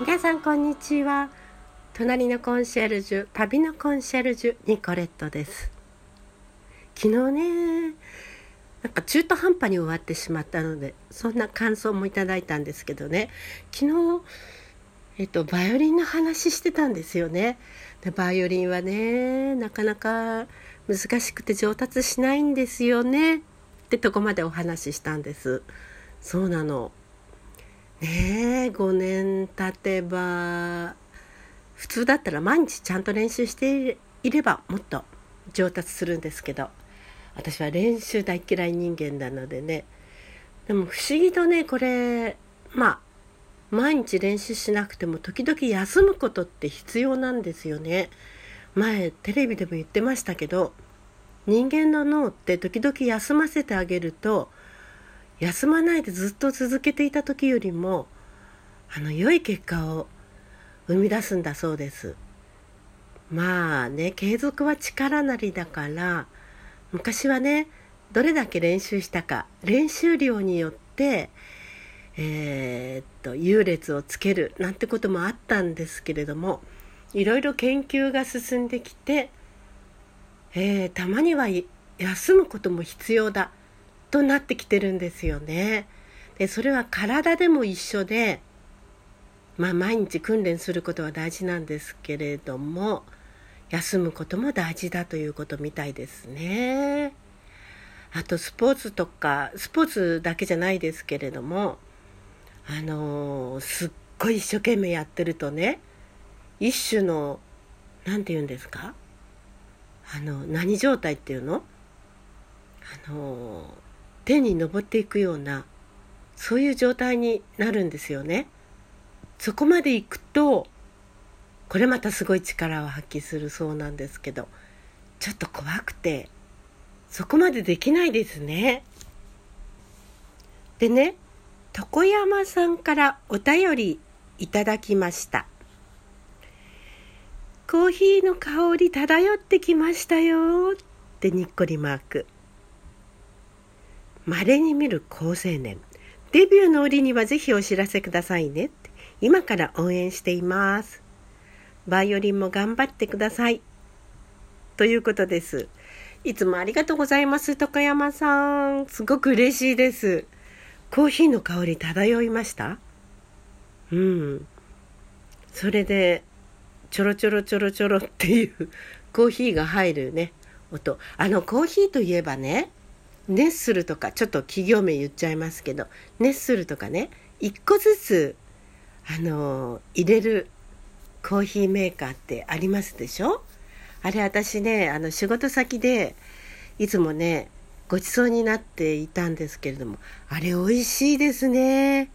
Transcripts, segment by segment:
皆さんこんにちは。隣のコンシェルジュ旅のコンシェルジュニコレットです。昨日ねなんか中途半端に終わってしまったのでそんな感想もいただいたんですけどね。昨日えっとバイオリンの話してたんですよね。でバイオリンはねなかなか難しくて上達しないんですよね。ってとこまでお話ししたんです。そうなの。ねえ5年経てば普通だったら毎日ちゃんと練習していればもっと上達するんですけど私は練習大嫌い人間なのでね。でも不思議とねこれまあ毎日練習しなくても時々休むことって必要なんですよね。前テレビでも言ってましたけど人間の脳って時々休ませてあげると休まないでずっと続けていた時よりもあの良い結果を生み出すんだそうです。まあね継続は力なりだから昔はねどれだけ練習したか練習量によってえー、っと優劣をつけるなんてこともあったんですけれどもいろいろ研究が進んできて、えー、たまには休むことも必要だ。となってきてるんですよね。でそれは体でも一緒で、まあ、毎日訓練することは大事なんですけれども休むことも大事だということみたいですね。あとスポーツとかスポーツだけじゃないですけれどもあのー、すっごい一生懸命やってるとね一種の何て言うんですか？あの何状態っていうの？あのー天に昇っていくようなそういう状態になるんですよね。そこまで行くとこれまたすごい力を発揮するそうなんですけどちょっと怖くてそこまでできないですね。でね床山さんからお便りいただきました。コーヒーの香り漂ってきましたよってにっこりマーク。稀に見る好青年。デビューの折にはぜひお知らせくださいね。今から応援しています。バイオリンも頑張ってください。ということです。いつもありがとうございます、高山さん。すごく嬉しいです。コーヒーの香り漂いました？うん。それで、ちょろちょろちょろちょろっていうコーヒーが入るね、音。あの、コーヒーといえばね、ネッスルとかちょっと企業名言っちゃいますけどネッスルとかね1個ずつあの入れるコーヒーメーカーってありますでしょ？あれ私ねあの仕事先でいつもねごちそうになっていたんですけれどもあれ美味しいですね。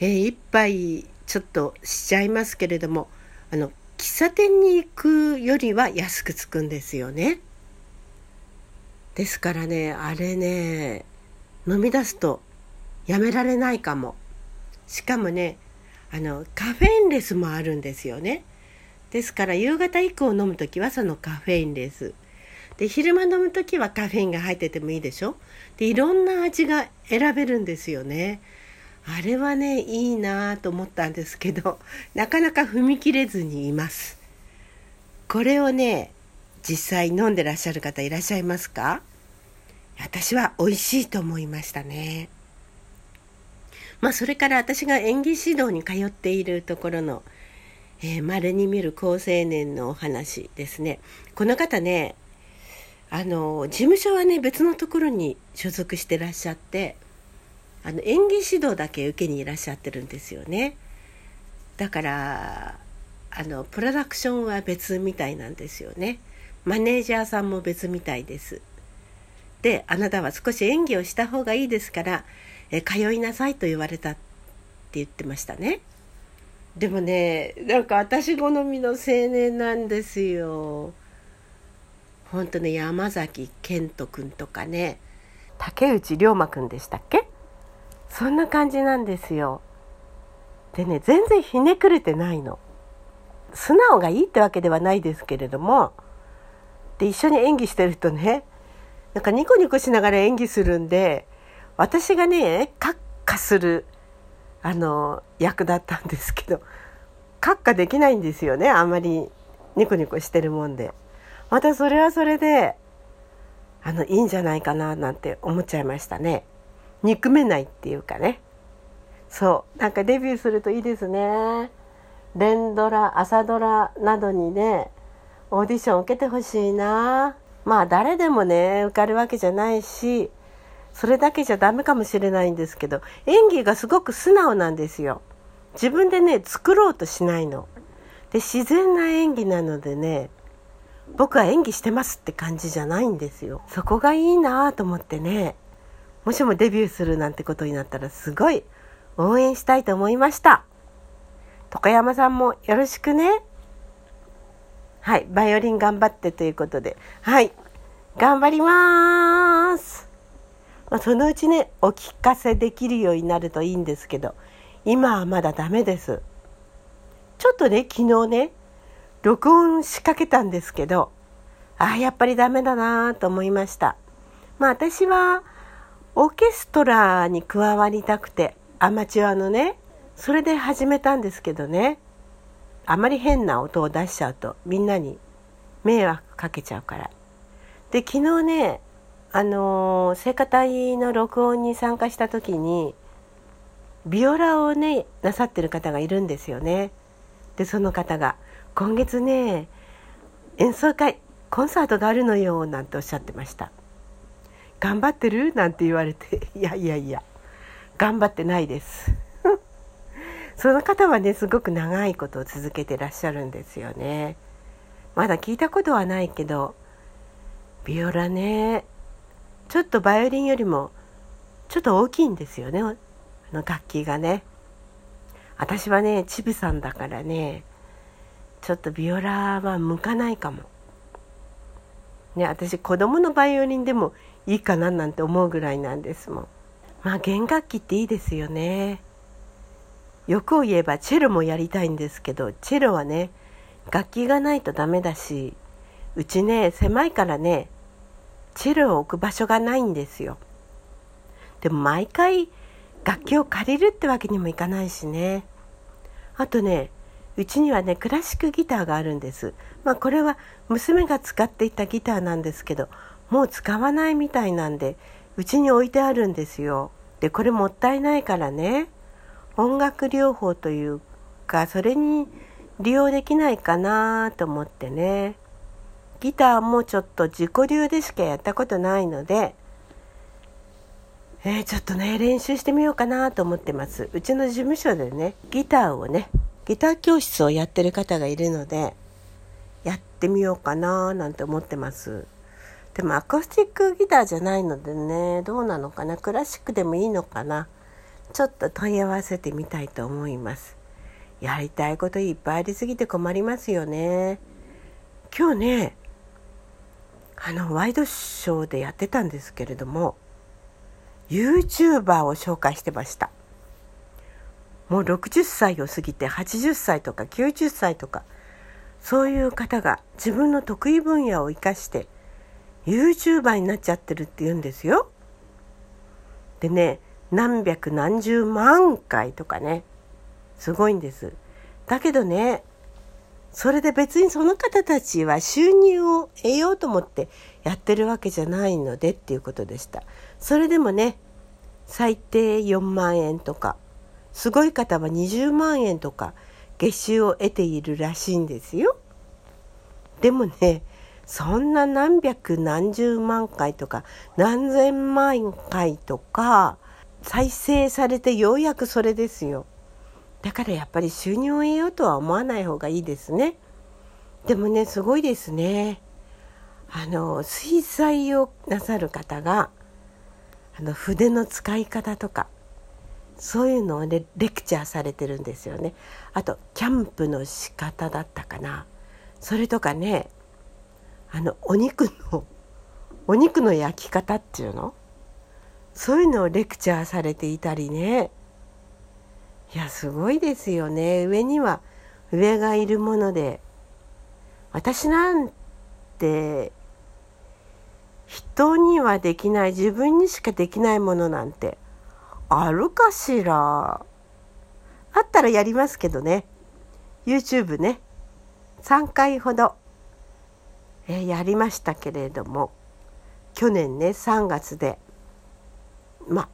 えー、一杯ちょっとしちゃいますけれどもあの喫茶店に行くよりは安くつくんですよね。ですからねあれね飲み出すとやめられないかも。しかもねあのカフェインレスもあるんですよね。ですから夕方以降飲む時はそのカフェインレス。で昼間飲む時はカフェインが入っててもいいでしょ。でいろんな味が選べるんですよね。あれはねいいなと思ったんですけどなかなか踏み切れずにいます。これをね実際飲んでらっしゃる方いらっしゃいますか？私は美味しいと思いましたね。まあそれから私が演技指導に通っているところのえー、稀に見る好青年のお話ですね。この方ね、あの、事務所はね、別のところに所属してらっしゃって、あの、演技指導だけ受けにいらっしゃってるんですよね。だから、あの、プロダクションは別みたいなんですよね。マネージャーさんも別みたいです。で、あなたは少し演技をした方がいいですから、え通いなさいと言われたって言ってましたね。でもね、なんか私好みの青年なんですよ。ほんとね、山崎賢人君とかね、竹内涼真君でしたっけ？そんな感じなんですよ。でね、全然ひねくれてないの。素直がいいってわけではないですけれども、で一緒に演技してるとね。なんかニコニコしながら演技するんで私がねカッカするあの役だったんですけど閣下できないんですよね。あんまりニコニコしてるもんで。またそれはそれであのいいんじゃないかななんて思っちゃいましたね。憎めないっていうかね。そう。なんかデビューするといいですね。連ドラ朝ドラなどにねオーディション受けてほしいな。まあ誰でもね受かるわけじゃないしそれだけじゃダメかもしれないんですけど演技がすごく素直なんですよ。自分でね作ろうとしないの。で自然な演技なのでね僕は演技してますって感じじゃないんですよ。そこがいいなと思ってねもしもデビューするなんてことになったらすごい応援したいと思いました。床山さんもよろしくね。はい、バイオリン頑張ってということで、はい、頑張ります。まあ、そのうちね、お聞かせできるようになるといいんですけど、今はまだダメです。ちょっとね、昨日ね、録音しかけたんですけど、あ、やっぱりダメだなと思いました。まあ私は、オーケストラに加わりたくて、アマチュアのね、それで始めたんですけどね、あまり変な音を出しちゃうとみんなに迷惑かけちゃうから。で昨日ねあの聖歌隊の録音に参加した時にビオラをねなさってる方がいるんですよね。でその方が「今月ね演奏会コンサートがあるのよ」なんておっしゃってました。頑張ってる？なんて言われていやいやいや頑張ってないですその方はねすごく長いことを続けてらっしゃるんですよね。まだ聞いたことはないけどビオラねちょっとバイオリンよりもちょっと大きいんですよね。あの楽器がね。私はねチビさんだからねちょっとビオラは向かないかも。ね私子供のバイオリンでもいいかななんて思うぐらいなんですもん。まあ弦楽器っていいですよね。欲を言えばチェロもやりたいんですけどチェロはね楽器がないとダメだしうちね狭いからねチェロを置く場所がないんですよ。でも毎回楽器を借りるってわけにもいかないしね。あとねうちにはねクラシックギターがあるんです。まあこれは娘が使っていたギターなんですけどもう使わないみたいなんでうちに置いてあるんですよ。でこれもったいないからね。音楽療法というかそれに利用できないかなと思ってね。ギターもちょっと自己流でしかやったことないので、えー、ちょっとね練習してみようかなと思ってます。うちの事務所でねギターをねギター教室をやってる方がいるのでやってみようかななんて思ってます。でもアコースティックギターじゃないのでねどうなのかな。クラシックでもいいのかな。ちょっと問い合わせてみたいと思います。やりたいこといっぱいありすぎて困りますよね。今日ねあのワイドショーでやってたんですけれども YouTuber を紹介してました。もう60歳を過ぎて80歳とか90歳とかそういう方が自分の得意分野を生かして YouTuber になっちゃってるって言うんですよ。でね何百何十万回とかね。すごいんです。だけどねそれで別にその方たちは収入を得ようと思ってやってるわけじゃないのでっていうことでした。それでもね最低4万円とかすごい方は20万円とか月収を得ているらしいんですよ。でもねそんな何百何十万回とか何千万回とか再生されてようやくそれですよ。だからやっぱり収入を得ようとは思わない方がいいですね。でもねすごいですね。あの水彩をなさる方があの筆の使い方とかそういうのをねレクチャーされてるんですよね。あとキャンプの仕方だったかな。それとかねあのお肉のお肉の焼き方っていうの？そういうのをレクチャーされていたりね。いやすごいですよね。上には上がいるもので。私なんて人にはできない自分にしかできないものなんてあるかしら。あったらやりますけどね。YouTube ね。3回ほど、え、やりましたけれども。去年ね3月でま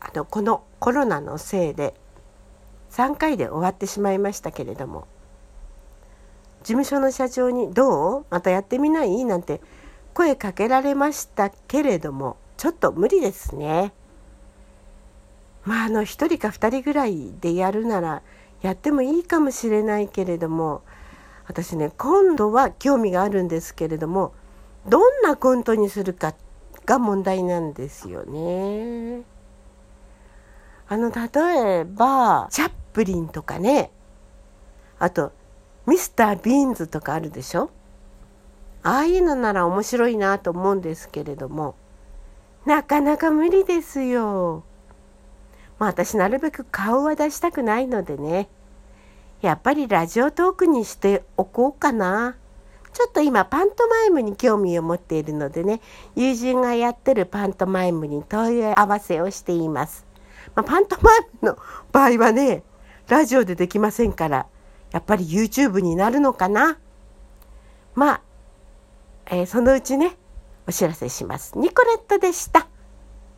あのこのコロナのせいで3回で終わってしまいましたけれども事務所の社長に「どう？またやってみない?」なんて声かけられましたけれどもちょっと無理ですね。まああの1人か2人ぐらいでやるならやってもいいかもしれないけれども私ね今度は興味があるんですけれどもどんなコントにするかってが問題なんですよね。あの例えばチャップリンとかねあとミスター・ビーンズとかあるでしょ？ああいうのなら面白いなと思うんですけれどもなかなか無理ですよ。まあ私なるべく顔は出したくないのでねやっぱりラジオトークにしておこうかな。ちょっと今パントマイムに興味を持っているのでね友人がやってるパントマイムに問い合わせをしています。まあ、パントマイムの場合はねラジオでできませんからやっぱり YouTube になるのかなまあ、えー、そのうちねお知らせします。ニコレットでした。